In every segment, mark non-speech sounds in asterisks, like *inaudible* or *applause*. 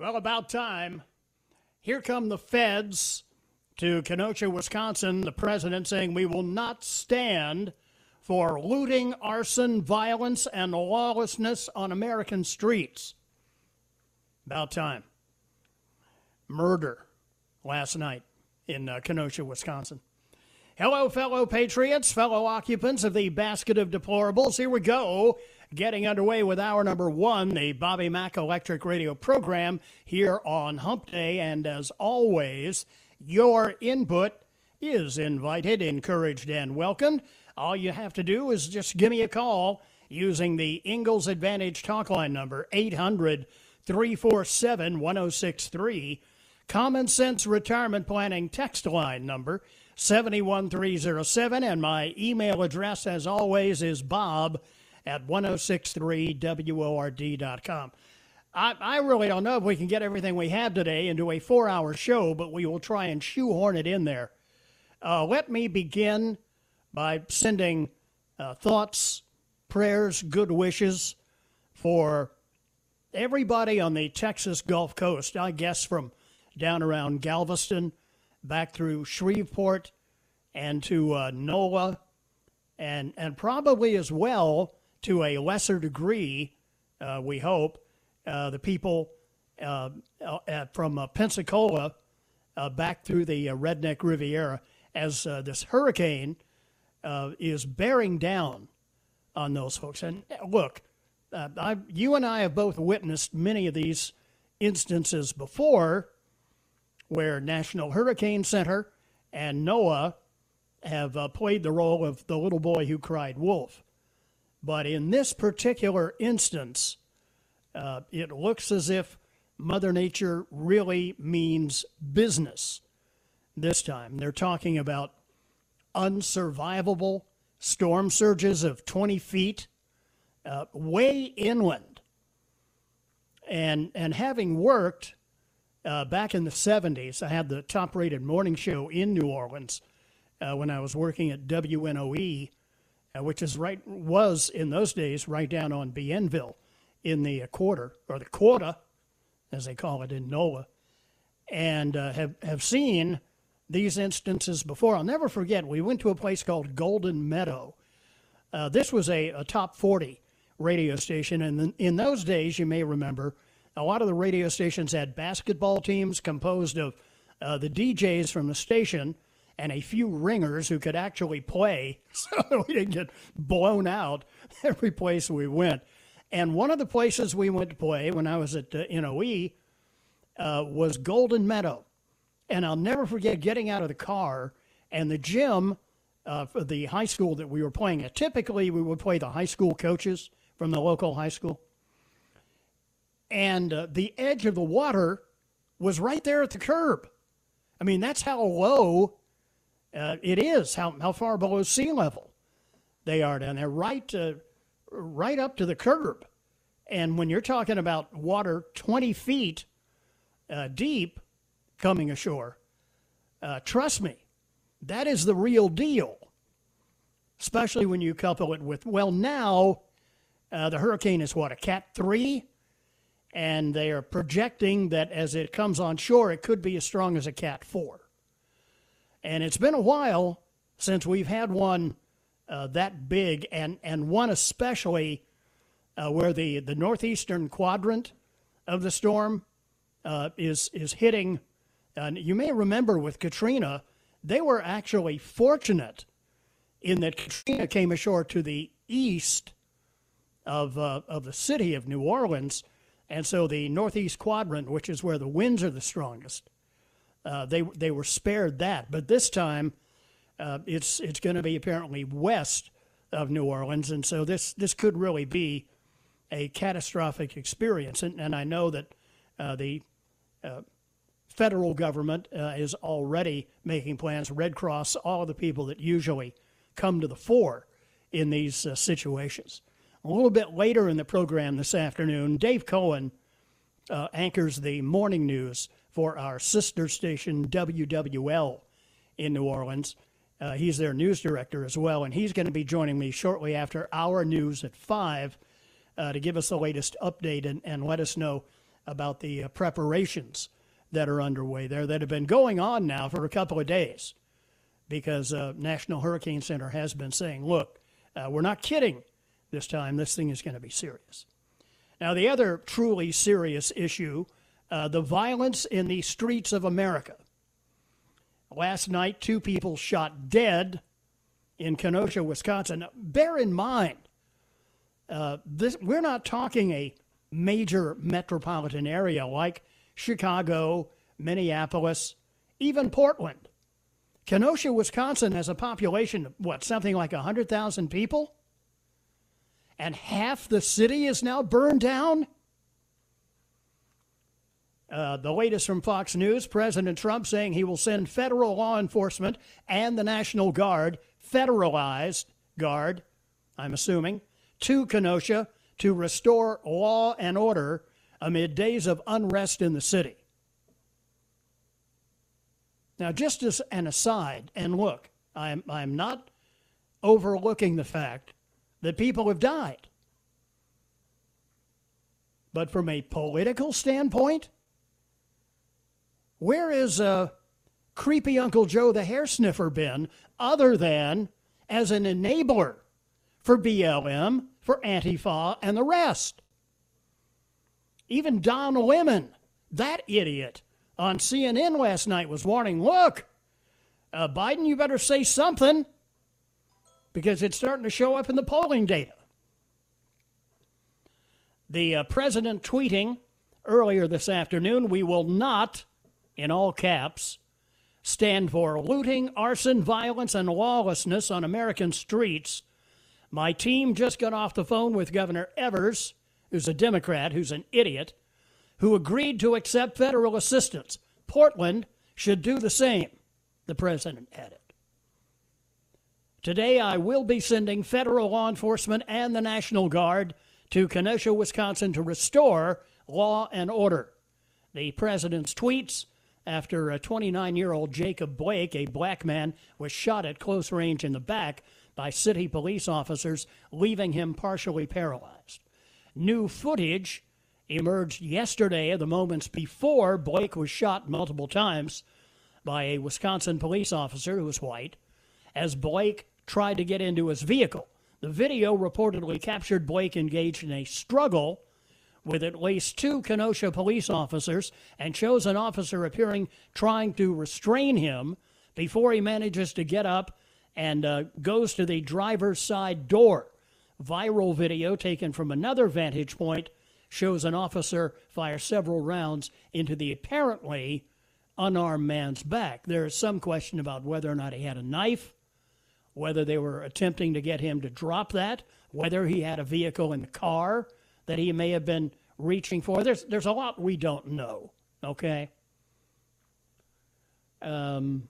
Well, about time. Here come the feds to Kenosha, Wisconsin. The president saying we will not stand for looting, arson, violence, and lawlessness on American streets. About time. Murder last night in uh, Kenosha, Wisconsin. Hello, fellow patriots, fellow occupants of the basket of deplorables. Here we go, getting underway with hour number one, the Bobby Mack Electric Radio program here on Hump Day. And as always, your input is invited, encouraged, and welcomed. All you have to do is just give me a call using the Ingalls Advantage talk line number 800 347 1063. Common Sense Retirement Planning text line number 71307. And my email address, as always, is bob at 1063word.com. I, I really don't know if we can get everything we have today into a four hour show, but we will try and shoehorn it in there. Uh, let me begin by sending uh, thoughts, prayers, good wishes for everybody on the Texas Gulf Coast. I guess from down around Galveston, back through Shreveport, and to uh, and and probably as well to a lesser degree, uh, we hope, uh, the people uh, uh, from uh, Pensacola uh, back through the uh, Redneck Riviera as uh, this hurricane uh, is bearing down on those folks. And uh, look, uh, I, you and I have both witnessed many of these instances before where National Hurricane Center and NOAA have uh, played the role of the little boy who cried wolf. But in this particular instance, uh, it looks as if Mother Nature really means business this time. They're talking about unsurvivable storm surges of 20 feet uh, way inland. And, and having worked uh, back in the 70s, I had the top rated morning show in New Orleans uh, when I was working at WNOE, uh, which is right, was in those days right down on Bienville in the quarter, or the quota, as they call it in NOLA, and uh, have, have seen these instances before. I'll never forget, we went to a place called Golden Meadow. Uh, this was a, a top 40 radio station, and in, in those days, you may remember, a lot of the radio stations had basketball teams composed of uh, the DJs from the station and a few ringers who could actually play *laughs* so we didn't get blown out *laughs* every place we went. And one of the places we went to play when I was at uh, NOE uh, was Golden Meadow. And I'll never forget getting out of the car and the gym uh, for the high school that we were playing at. Typically, we would play the high school coaches from the local high school. And uh, the edge of the water was right there at the curb. I mean, that's how low uh, it is, how, how far below sea level they are down there, right, uh, right up to the curb. And when you're talking about water 20 feet uh, deep coming ashore, uh, trust me, that is the real deal. Especially when you couple it with, well, now uh, the hurricane is what, a Cat 3? And they are projecting that as it comes on shore, it could be as strong as a Cat 4. And it's been a while since we've had one uh, that big, and, and one especially uh, where the, the northeastern quadrant of the storm uh, is, is hitting. And you may remember with Katrina, they were actually fortunate in that Katrina came ashore to the east of, uh, of the city of New Orleans. And so the northeast quadrant, which is where the winds are the strongest, uh, they, they were spared that. But this time, uh, it's, it's going to be apparently west of New Orleans. And so this, this could really be a catastrophic experience. And, and I know that uh, the uh, federal government uh, is already making plans. Red Cross, all of the people that usually come to the fore in these situations. A little bit later in the program this afternoon, Dave Cohen anchors the morning news for our sister station WWL in New Orleans. Uh, he's their news director as well, and he's going to be joining me shortly after our news at 5 uh, to give us the latest update and, and let us know about the uh, preparations that are underway there that have been going on now for a couple of days because uh, National Hurricane Center has been saying, look, uh, we're not kidding this time. This thing is going to be serious. Now, the other truly serious issue uh, the violence in the streets of America. Last night, two people shot dead in Kenosha, Wisconsin. Bear in mind, uh, this, we're not talking a major metropolitan area like Chicago, Minneapolis, even Portland. Kenosha, Wisconsin has a population of what, something like 100,000 people? And half the city is now burned down? Uh, the latest from Fox News President Trump saying he will send federal law enforcement and the National Guard, federalized guard, I'm assuming, to Kenosha to restore law and order amid days of unrest in the city. Now, just as an aside, and look, I'm, I'm not overlooking the fact that people have died. But from a political standpoint, where is uh, creepy Uncle Joe the hair sniffer been other than as an enabler for BLM, for Antifa, and the rest? Even Don Lemon, that idiot, on CNN last night was warning look, uh, Biden, you better say something because it's starting to show up in the polling data. The uh, president tweeting earlier this afternoon we will not, in all caps, stand for looting, arson, violence, and lawlessness on American streets. My team just got off the phone with Governor Evers, who's a Democrat, who's an idiot, who agreed to accept federal assistance. Portland should do the same, the president added. Today, I will be sending federal law enforcement and the National Guard to Kenosha, Wisconsin to restore law and order. The president's tweets after a 29 year old Jacob Blake, a black man, was shot at close range in the back by city police officers, leaving him partially paralyzed. New footage emerged yesterday, of the moments before Blake was shot multiple times by a Wisconsin police officer who was white, as Blake tried to get into his vehicle. The video reportedly captured Blake engaged in a struggle with at least two Kenosha police officers and shows an officer appearing trying to restrain him before he manages to get up and uh, goes to the driver's side door. Viral video taken from another vantage point shows an officer fire several rounds into the apparently unarmed man's back. There is some question about whether or not he had a knife, whether they were attempting to get him to drop that, whether he had a vehicle in the car that he may have been reaching for. There's there's a lot we don't know. Okay. Um,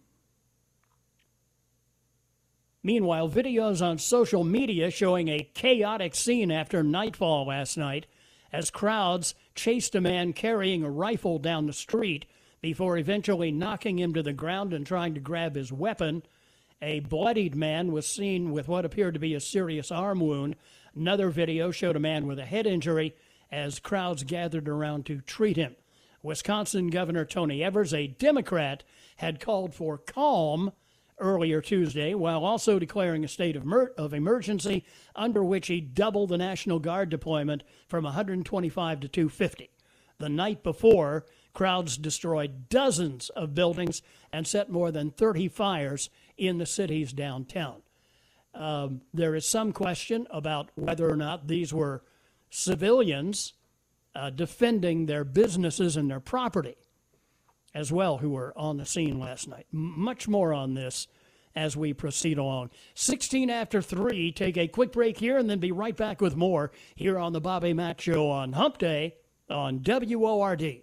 meanwhile, videos on social media showing a chaotic scene after nightfall last night as crowds chased a man carrying a rifle down the street before eventually knocking him to the ground and trying to grab his weapon. A bloodied man was seen with what appeared to be a serious arm wound. Another video showed a man with a head injury as crowds gathered around to treat him. Wisconsin Governor Tony Evers, a Democrat, had called for calm earlier Tuesday, while also declaring a state of, mer- of emergency under which he doubled the National Guard deployment from 125 to 250. The night before, crowds destroyed dozens of buildings and set more than 30 fires in the city's downtown. Um, there is some question about whether or not these were civilians uh, defending their businesses and their property as well who were on the scene last night. M- much more on this as we proceed along. 16 after 3, take a quick break here and then be right back with more here on the Bobby Mack Show on Hump Day on WORD.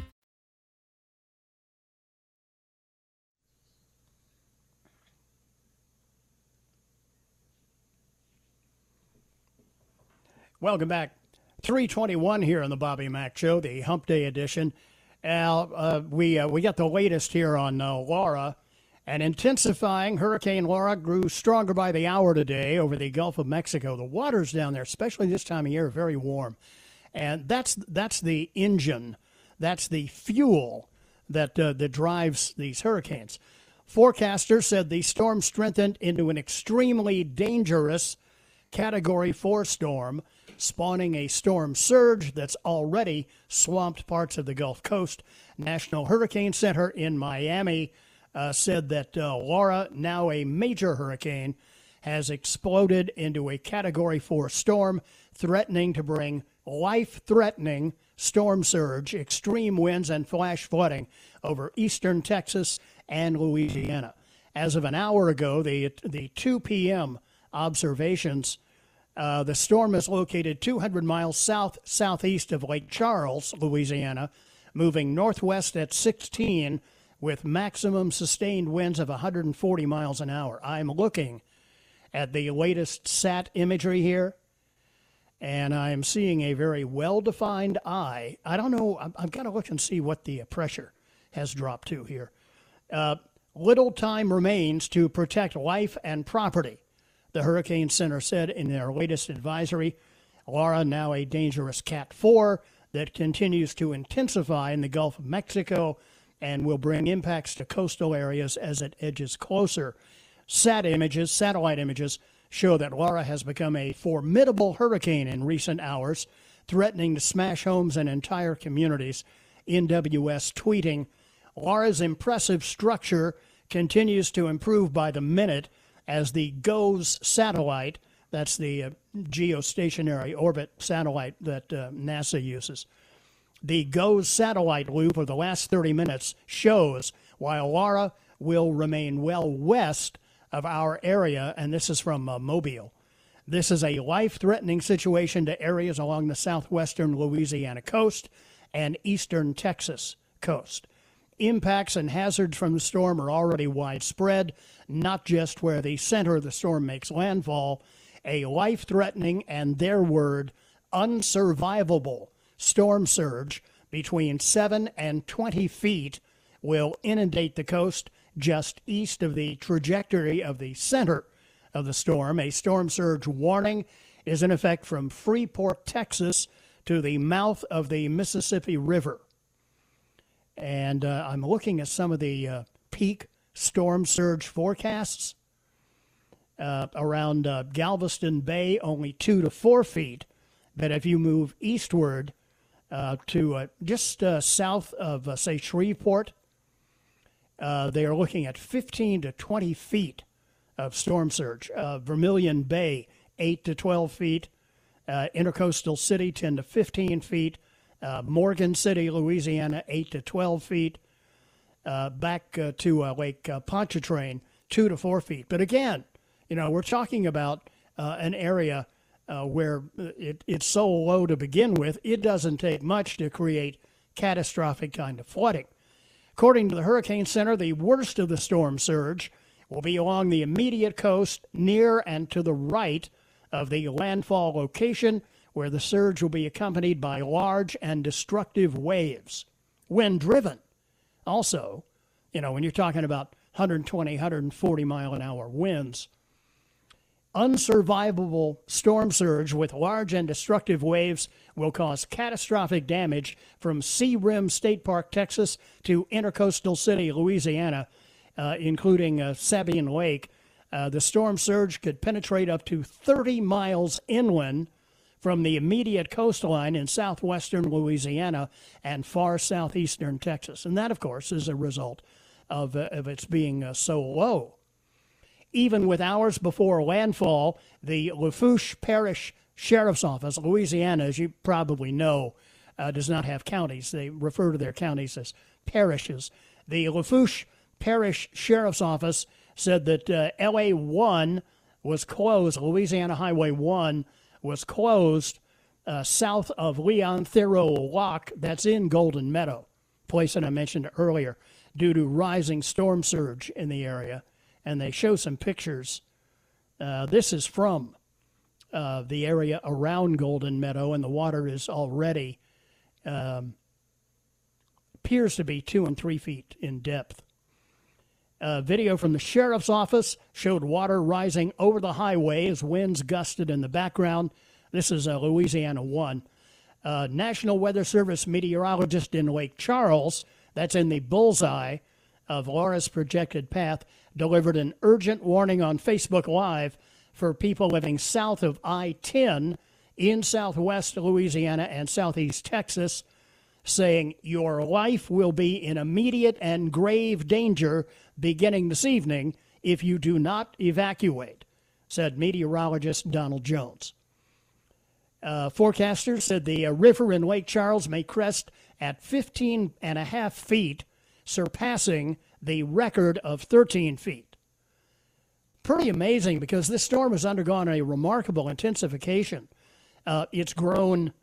Welcome back. 321 here on the Bobby Mack Show, the Hump Day edition. Al, uh, we, uh, we got the latest here on uh, Laura. An intensifying, Hurricane Laura grew stronger by the hour today over the Gulf of Mexico. The waters down there, especially this time of year, are very warm. And that's, that's the engine, that's the fuel that, uh, that drives these hurricanes. Forecasters said the storm strengthened into an extremely dangerous Category 4 storm, spawning a storm surge that's already swamped parts of the Gulf Coast. National Hurricane Center in Miami uh, said that uh, Laura, now a major hurricane, has exploded into a Category 4 storm, threatening to bring life threatening storm surge, extreme winds, and flash flooding over eastern Texas and Louisiana. As of an hour ago, the, the 2 p.m. observations, uh, the storm is located 200 miles south southeast of Lake Charles, Louisiana, moving northwest at 16 with maximum sustained winds of 140 miles an hour. I'm looking at the latest SAT imagery here, and I'm seeing a very well defined eye. I don't know, I'm, I've got to look and see what the pressure has dropped to here. Uh, little time remains to protect life and property, the Hurricane Center said in their latest advisory. Laura, now a dangerous Cat 4 that continues to intensify in the Gulf of Mexico and will bring impacts to coastal areas as it edges closer. Sat images, satellite images, show that Laura has become a formidable hurricane in recent hours, threatening to smash homes and entire communities. NWS tweeting, Laura's impressive structure continues to improve by the minute as the GOES satellite, that's the uh, geostationary orbit satellite that uh, NASA uses, the GOES satellite loop of the last 30 minutes shows while Laura will remain well west of our area, and this is from uh, Mobile. This is a life threatening situation to areas along the southwestern Louisiana coast and eastern Texas coast. Impacts and hazards from the storm are already widespread, not just where the center of the storm makes landfall. A life threatening and their word, unsurvivable storm surge between 7 and 20 feet will inundate the coast just east of the trajectory of the center of the storm. A storm surge warning is in effect from Freeport, Texas, to the mouth of the Mississippi River. And uh, I'm looking at some of the uh, peak storm surge forecasts. Uh, around uh, Galveston Bay, only two to four feet. But if you move eastward uh, to uh, just south of, say, Shreveport, they are looking at 15 to 20 feet of storm surge. Vermilion Bay, 8 to 12 feet. Intercoastal City, 10 to 15 feet. Uh, Morgan City, Louisiana, 8 to 12 feet. Uh, back uh, to Lake Pontchartrain, 2 to 4 feet. But again, you know, we're talking about uh, an area uh, where it, it's so low to begin with, it doesn't take much to create catastrophic kind of flooding. According to the Hurricane Center, the worst of the storm surge will be along the immediate coast near and to the right of the landfall location, where the surge will be accompanied by large and destructive waves, wind driven. Also, you know, when you're talking about 120, 140 mile an hour winds, unsurvivable storm surge with large and destructive waves will cause catastrophic damage from Sea Rim State Park, Texas to Intercoastal City, Louisiana, uh, including uh, Sabine Lake. Uh, the storm surge could penetrate up to 30 miles inland from the immediate coastline in southwestern Louisiana and far southeastern Texas. And that, of course, is a result of, uh, of its being uh, so low even with hours before landfall, the Lafourche Parish Sheriff's Office, Louisiana, as you probably know, uh, does not have counties. They refer to their counties as parishes. The Lafourche Parish Sheriff's Office said that uh, LA 1 was closed, Louisiana Highway 1 was closed uh, south of Leon Theriot Lock, that's in Golden Meadow, place that I mentioned earlier, due to rising storm surge in the area and they show some pictures. Uh, this is from uh, the area around Golden Meadow, and the water is already um, appears to be two and three feet in depth. A video from the sheriff's office showed water rising over the highway as winds gusted in the background. This is uh, Louisiana 1. Uh, National Weather Service meteorologist in Lake Charles, that's in the bullseye of Laura's projected path, delivered an urgent warning on Facebook Live for people living south of I 10 in southwest Louisiana and southeast Texas, saying, Your life will be in immediate and grave danger beginning this evening if you do not evacuate, said meteorologist Donald Jones. Uh, forecasters said the uh, river in Lake Charles may crest at 15 and a half feet, surpassing the record of 13 feet. Pretty amazing because this storm has undergone a remarkable intensification. Uh, it's grown,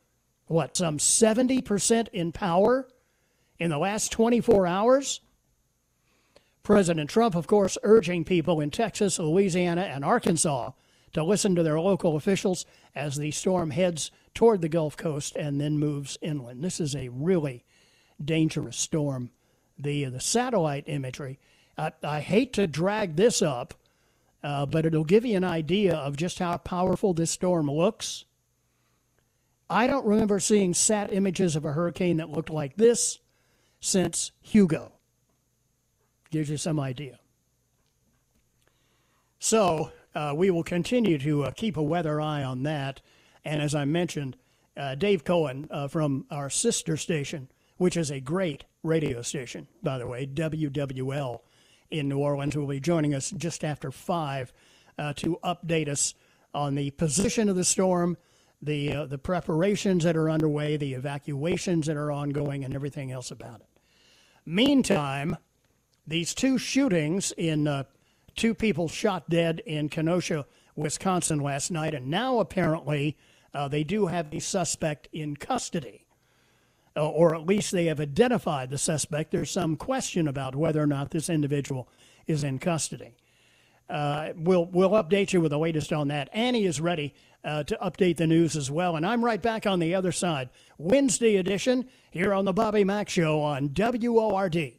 what, some 70% in power in the last 24 hours? President Trump, of course, urging people in Texas, Louisiana, and Arkansas to listen to their local officials as the storm heads toward the Gulf Coast and then moves inland. This is a really dangerous storm the the satellite imagery. I, I hate to drag this up, uh, but it'll give you an idea of just how powerful this storm looks. I don't remember seeing sat images of a hurricane that looked like this since Hugo. Gives you some idea. So uh, we will continue to uh, keep a weather eye on that. And as I mentioned, uh, Dave Cohen uh, from our sister station, which is a great radio station, by the way, WWL in New Orleans, will be joining us just after 5 uh, to update us on the position of the storm, the, uh, the preparations that are underway, the evacuations that are ongoing, and everything else about it. Meantime, these two shootings in uh, two people shot dead in Kenosha, Wisconsin last night, and now apparently uh, they do have the suspect in custody. Uh, or at least they have identified the suspect. There's some question about whether or not this individual is in custody. Uh, we'll we'll update you with the latest on that. Annie is ready uh, to update the news as well, and I'm right back on the other side. Wednesday edition here on the Bobby Mack Show on WORD.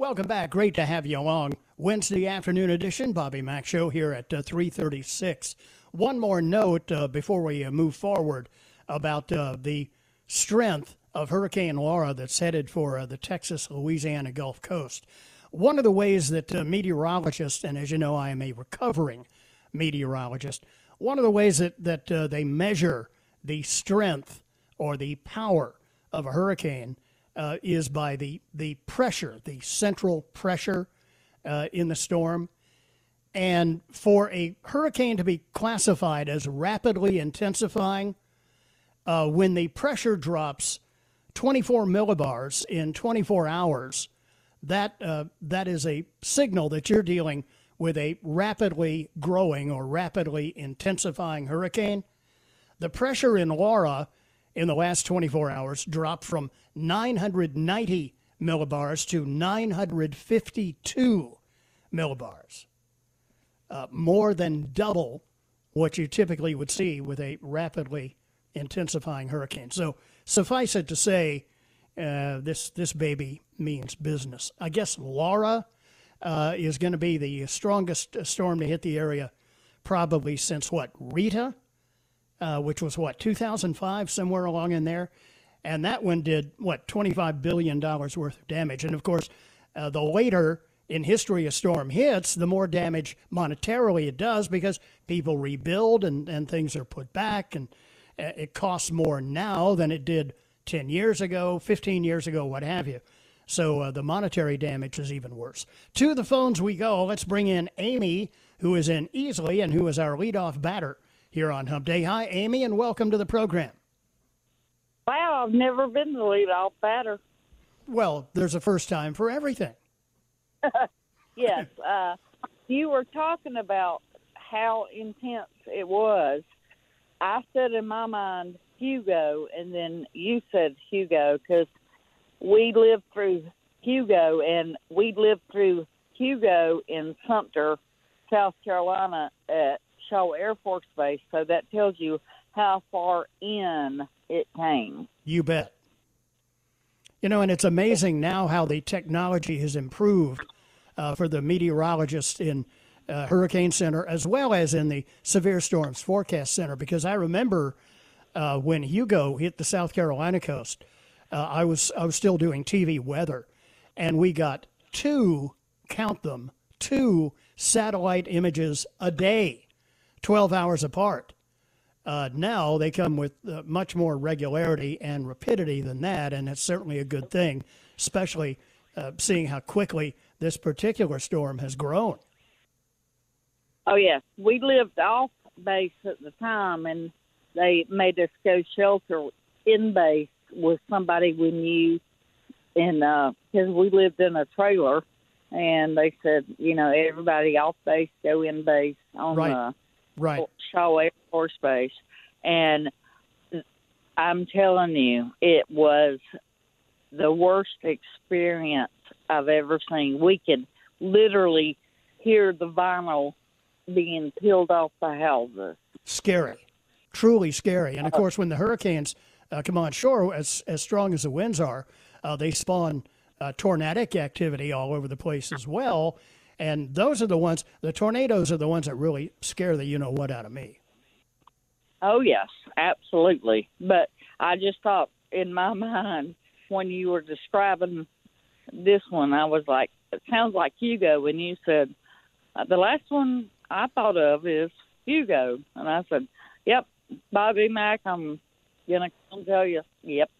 Welcome back. Great to have you along. Wednesday afternoon edition, Bobby Mack Show here at uh, 336. One more note uh, before we uh, move forward about uh, the strength of Hurricane Laura that's headed for uh, the Texas Louisiana Gulf Coast. One of the ways that uh, meteorologists, and as you know, I am a recovering meteorologist, one of the ways that, that they measure the strength or the power of a hurricane uh, is by the, the pressure, the central pressure uh, in the storm. And for a hurricane to be classified as rapidly intensifying, uh, when the pressure drops 24 millibars in 24 hours, that, uh, that is a signal that you're dealing with a rapidly growing or rapidly intensifying hurricane. The pressure in Laura in the last 24 hours dropped from 990 millibars to 952 millibars. Uh, more than double what you typically would see with a rapidly intensifying hurricane. So suffice it to say, uh, this this baby means business. I guess Laura uh, is going to be the strongest storm to hit the area probably since what Rita uh, which was what 2005, somewhere along in there, and that one did what 25 billion dollars worth of damage. And of course, uh, the later in history a storm hits, the more damage monetarily it does because people rebuild and, and things are put back, and uh, it costs more now than it did 10 years ago, 15 years ago, what have you. So uh, the monetary damage is even worse. To the phones we go. Let's bring in Amy, who is in Easley and who is our leadoff batter here on Hump Day. Hi, Amy, and welcome to the program. I've never been the leadoff batter. Well, there's a first time for everything. *laughs* yes. Uh, you were talking about how intense it was. I said in my mind Hugo, and then you said Hugo because we lived through Hugo, and we lived through Hugo in Sumter, South Carolina at Shaw Air Force Base, so that tells you how far in it came. You bet. You know, and it's amazing now how the technology has improved uh, for the meteorologists in uh, Hurricane Center as well as in the Severe Storms Forecast Center. Because I remember uh, when Hugo hit the South Carolina coast, uh, I was I was still doing TV weather, and we got two, count them, two satellite images a day 12 hours apart. Uh, now they come with uh, much more regularity and rapidity than that, and it's certainly a good thing, especially uh, seeing how quickly this particular storm has grown. Oh, yes. We lived off base at the time, and they made us go shelter in base with somebody we knew, and because uh, we lived in a trailer, and they said, you know, everybody off base go in base on right. the right. Shaw Air Force Base, and I'm telling you, it was the worst experience I've ever seen. We could literally hear the vinyl being peeled off the houses. Scary, truly scary. And of course, when the hurricanes uh, come on shore, as as strong as the winds are, uh, they spawn uh, tornadic activity all over the place as well. And those are the ones, the tornadoes are the ones that really scare the you know what out of me. Oh, yes, absolutely. But I just thought in my mind when you were describing this one, I was like, it sounds like Hugo. And you said, uh, the last one I thought of is Hugo. And I said, yep, Bobby Mack, I'm going to come tell you, yep,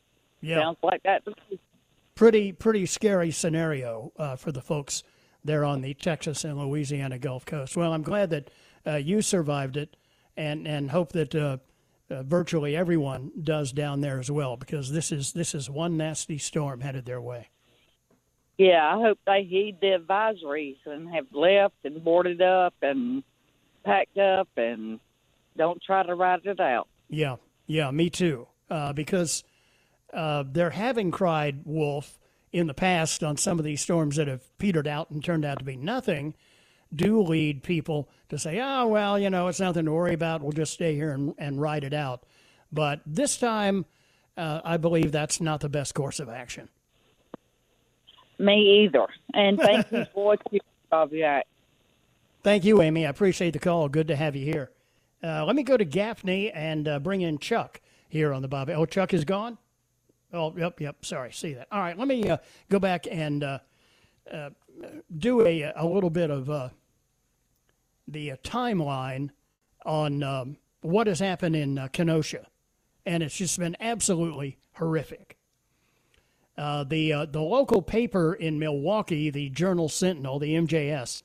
Yeah. sounds like that. to me. Pretty, pretty scary scenario uh, for the folks there on the Texas and Louisiana Gulf Coast. Well, I'm glad that uh, you survived it and, and hope that uh, uh, virtually everyone does down there as well because this is, this is one nasty storm headed their way. Yeah, I hope they heed the advisories and have left and boarded up and packed up and don't try to ride it out. Yeah, yeah, me too. Uh, because uh, they're having cried wolf in the past on some of these storms that have petered out and turned out to be nothing, do lead people to say, oh, well, you know, it's nothing to worry about. We'll just stay here and, and ride it out. But this time, uh, I believe that's not the best course of action. Me either. And thank you *laughs* for what you Bobby. Thank you, Amy. I appreciate the call. Good to have you here. Uh, let me go to Gaffney and uh, bring in Chuck here on the Bobby. Oh, Chuck is gone? Oh, yep, yep. Sorry, see that. All right, let me uh, go back and uh, uh, do a, a little bit of uh, the uh, timeline on um, what has happened in uh, Kenosha. And it's just been absolutely horrific. The, the local paper in Milwaukee, the Journal Sentinel, the MJS,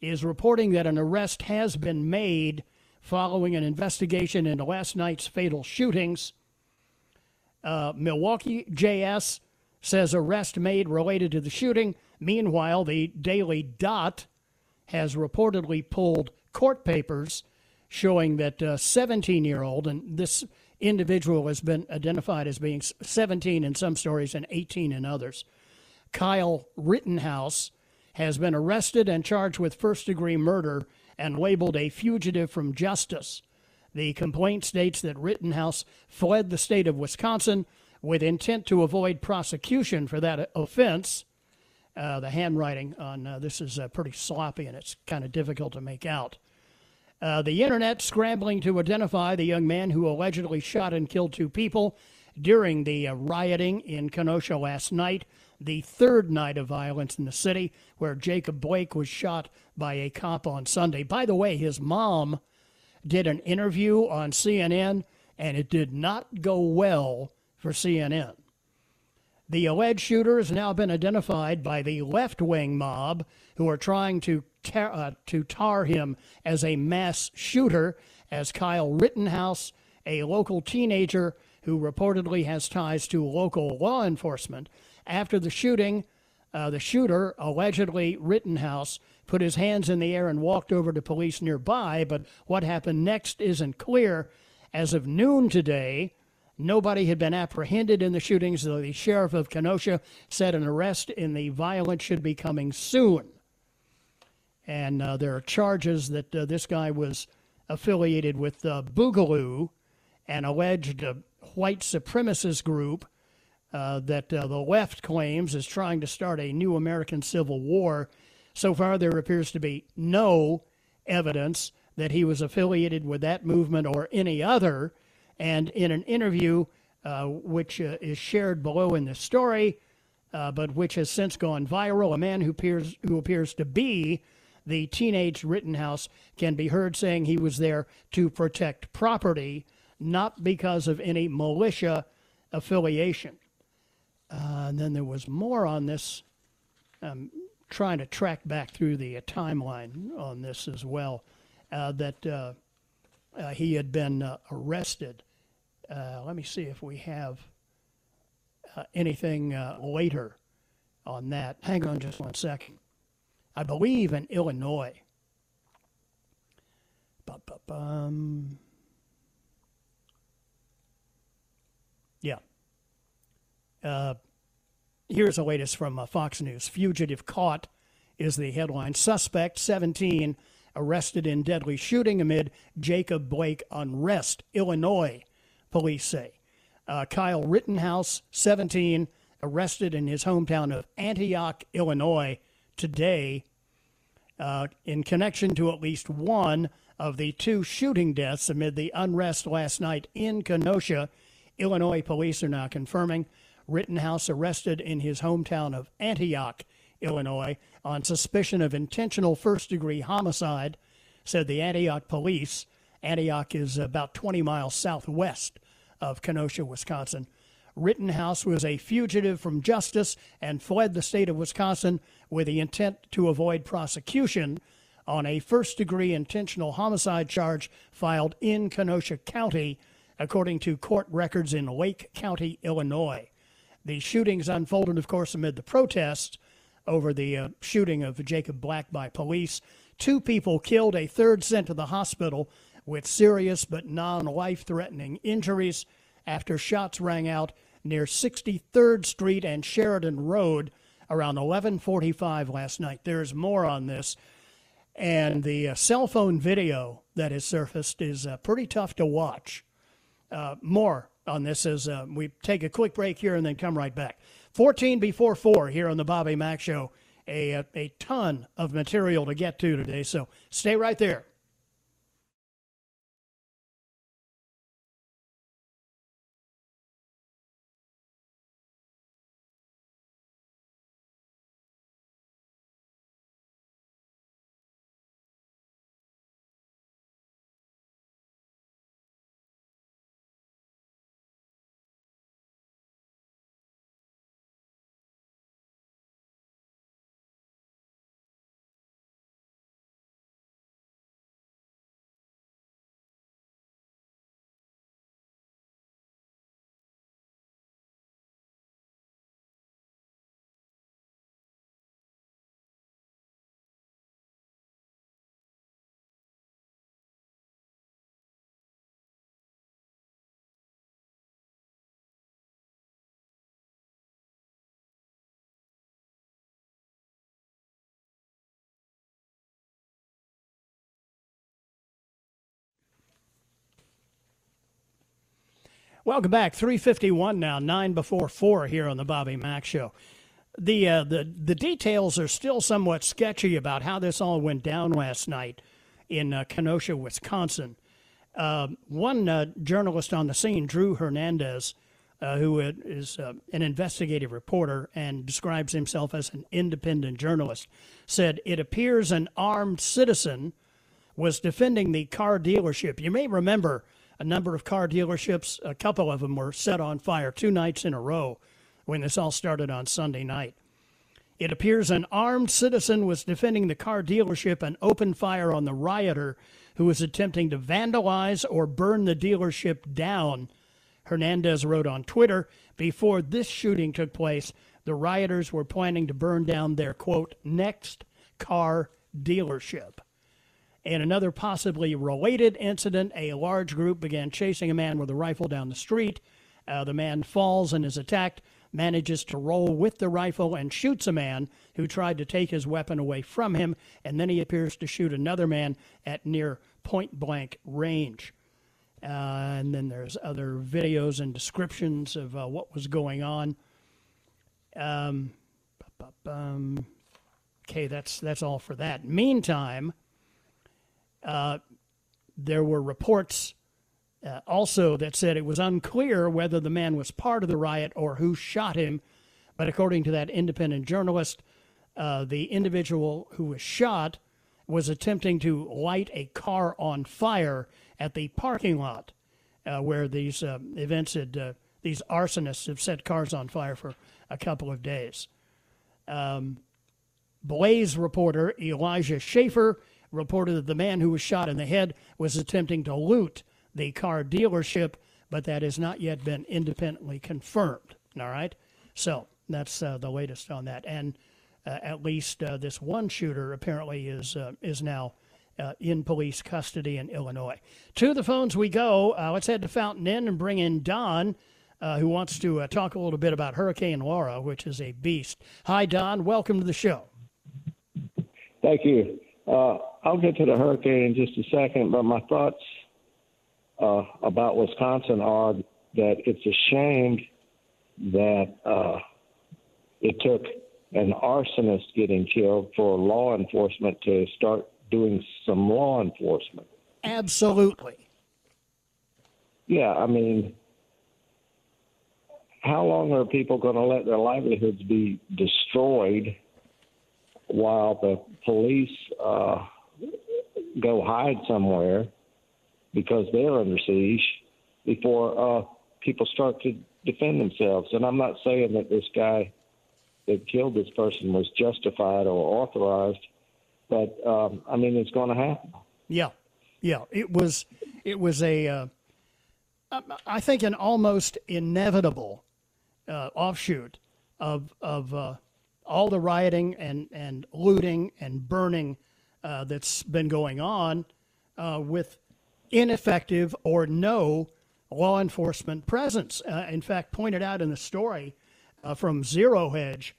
is reporting that an arrest has been made following an investigation into last night's fatal shootings. Uh, Milwaukee JS says arrest made related to the shooting. Meanwhile, the Daily Dot has reportedly pulled court papers showing that 17 year old, and this individual has been identified as being 17 in some stories and 18 in others. Kyle Rittenhouse has been arrested and charged with first degree murder and labeled a fugitive from justice. The complaint states that Rittenhouse fled the state of Wisconsin with intent to avoid prosecution for that offense. Uh, the handwriting on uh, this is uh, pretty sloppy and it's kind of difficult to make out. Uh, the internet scrambling to identify the young man who allegedly shot and killed two people during the uh, rioting in Kenosha last night, the third night of violence in the city, where Jacob Blake was shot by a cop on Sunday. By the way, his mom did an interview on CNN, and it did not go well for CNN. The alleged shooter has now been identified by the left wing mob who are trying to, tar- uh, to tar him as a mass shooter, as Kyle Rittenhouse, a local teenager who reportedly has ties to local law enforcement. After the shooting, uh, the shooter, allegedly Rittenhouse, put his hands in the air and walked over to police nearby, but what happened next isn't clear. As of noon today, Nobody had been apprehended in the shootings, though the sheriff of Kenosha said an arrest in the violence should be coming soon. And uh, there are charges that uh, this guy was affiliated with uh, Boogaloo, an alleged uh, white supremacist group uh, that uh, the left claims is trying to start a new American Civil War. So far, there appears to be no evidence that he was affiliated with that movement or any other. And in an interview, uh, which uh, is shared below in the story, uh, but which has since gone viral, a man who appears who appears to be the teenage Rittenhouse can be heard saying he was there to protect property, not because of any militia affiliation. Uh, and then there was more on this. I'm trying to track back through the uh, timeline on this as well. Uh, that uh, uh, he had been uh, arrested. Let me see if we have anything later on that. Hang on just one second. I believe in Illinois. Ba-ba-bum. Yeah. Here's the latest from uh, Fox News. Fugitive caught is the headline. Suspect 17 arrested in deadly shooting amid Jacob Blake unrest. Illinois, police say. Uh, Kyle Rittenhouse, 17, arrested in his hometown of Antioch, Illinois today. uh, in connection to at least one of the two shooting deaths amid the unrest last night in Kenosha. Illinois police are now confirming Rittenhouse arrested in his hometown of Antioch, Illinois, on suspicion of intentional first degree homicide, said the Antioch police. Antioch is about 20 miles southwest of Kenosha, Wisconsin. Rittenhouse was a fugitive from justice and fled the state of Wisconsin with the intent to avoid prosecution on a first degree intentional homicide charge filed in Kenosha County, according to court records in Lake County, Illinois. The shootings unfolded, of course, amid the protests over the uh, shooting of Jacob Blake by police. Two people killed, a third sent to the hospital with serious but non life threatening injuries after shots rang out near 63rd Street and Sheridan Road around 11:45 last night. There's more on this, and the uh, cell phone video that has surfaced is uh, pretty tough to watch. Uh, more on this as uh, we take a quick break here and then come right back. 14 before 4 here on the Bobby Mack Show. A, a, a ton of material to get to today, so stay right there. Welcome back. 351 now, 9 before 4 here on the Bobby Mack Show. The, uh, the, the details are still somewhat sketchy about how this all went down last night in uh, Kenosha, Wisconsin. Uh, one uh, journalist on the scene, Drew Hernandez, uh, who is uh, an investigative reporter and describes himself as an independent journalist, said it appears an armed citizen was defending the car dealership. You may remember a number of car dealerships, a couple of them were set on fire two nights in a row when this all started on Sunday night. It appears an armed citizen was defending the car dealership and opened fire on the rioter who was attempting to vandalize or burn the dealership down. Hernandez wrote on Twitter before this shooting took place, the rioters were planning to burn down their quote next car dealership. In another possibly related incident, a large group began chasing a man with a rifle down the street. Uh, the man falls and is attacked, manages to roll with the rifle and shoots a man who tried to take his weapon away from him, and then he appears to shoot another man at near point blank range. Uh, and then there's other videos and descriptions of uh, what was going on. Um, okay, that's that's all for that. Meantime, uh, there were reports uh, also that said it was unclear whether the man was part of the riot or who shot him. But according to that independent journalist, uh, the individual who was shot was attempting to light a car on fire at the parking lot uh, where these uh, events had, these arsonists have set cars on fire for a couple of days. Um, Blaze reporter Elijah Schaffer reported that the man who was shot in the head was attempting to loot the car dealership, but that has not yet been independently confirmed. All right? So that's uh, the latest on that. And uh, at least uh, this one shooter apparently is, uh, is now uh, in police custody in Illinois. To the phones we go. Uh, let's head to Fountain Inn and bring in Don. who wants to talk a little bit about Hurricane Laura, which is a beast? Hi, Don. Welcome to the show. Thank you. Uh, I'll get to the hurricane in just a second, but my thoughts uh, about Wisconsin are that it's a shame that uh, it took an arsonist getting killed for law enforcement to start doing some law enforcement. Absolutely. Yeah, I mean, how long are people going to let their livelihoods be destroyed while the police uh, go hide somewhere because they're under siege before uh, people start to defend themselves? And I'm not saying that this guy that killed this person was justified or authorized, but um, I mean, it's going to happen. Yeah, yeah. It was it was a uh, I think an almost inevitable uh, offshoot of of uh, all the rioting and and looting and burning uh, that's been going on uh, with ineffective or no law enforcement presence. Uh, in fact, pointed out in the story uh, from Zero Hedge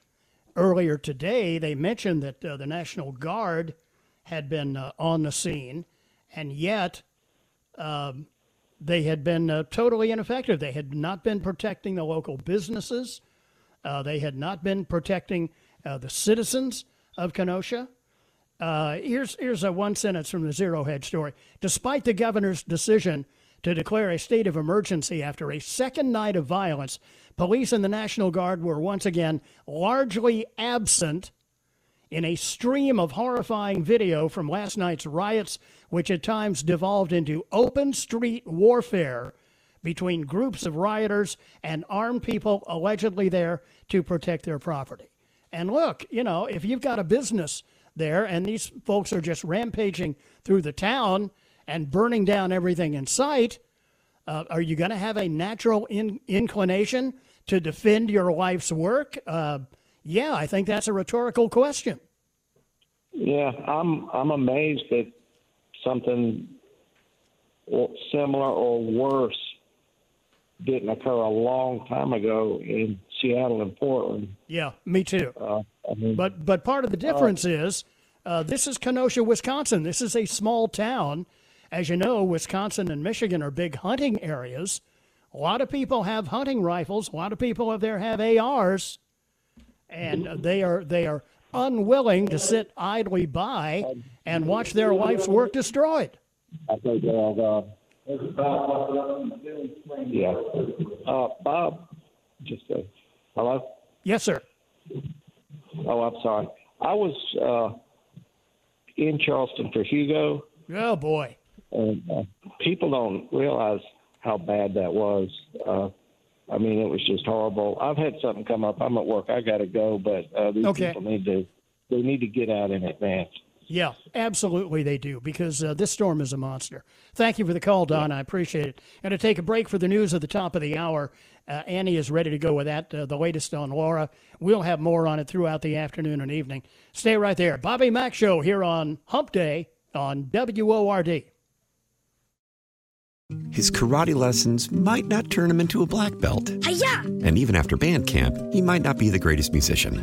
earlier today, they mentioned that the National Guard had been on the scene, and yet. Um, they had been uh, totally ineffective. They had not been protecting the local businesses. Uh, they had not been protecting uh, the citizens of Kenosha. Uh, here's here's a one sentence from the Zero Hedge story. Despite the governor's decision to declare a state of emergency after a second night of violence, police and the National Guard were once again largely absent in a stream of horrifying video from last night's riots, which at times devolved into open street warfare between groups of rioters and armed people allegedly there to protect their property. And look, you know, if you've got a business there and these folks are just rampaging through the town and burning down everything in sight, uh, are you going to have a natural in- inclination to defend your wife's work? Uh, yeah, I think that's a rhetorical question. Yeah, I'm I'm amazed that something similar or worse didn't occur a long time ago in Seattle and Portland. Yeah, me too. Uh, I mean, but but part of the difference uh, is uh, this is Kenosha, Wisconsin. This is a small town. As you know, Wisconsin and Michigan are big hunting areas. A lot of people have hunting rifles. A lot of people up there have ARs and they are they are unwilling to sit idly by and watch their life's work destroyed. I think uh, yeah. Uh, Bob, just uh, hello. Yes, sir. Oh, I'm sorry. I was uh, in Charleston for Hugo. Oh boy. And uh, people don't realize how bad that was. Uh, I mean, it was just horrible. I've had something come up. I'm at work. I got to go, but uh, these okay. people need to they need to get out in advance. Yeah, absolutely they do because uh, this storm is a monster. Thank you for the call, Don. Yeah. I appreciate it. And to take a break for the news at the top of the hour. Uh, Annie is ready to go with that, uh, the latest on Laura. We'll have more on it throughout the afternoon and evening. Stay right there. Bobby Mack Show here on Hump Day on WORD. His karate lessons might not turn him into a black belt. Hi-ya! And even after band camp, he might not be the greatest musician.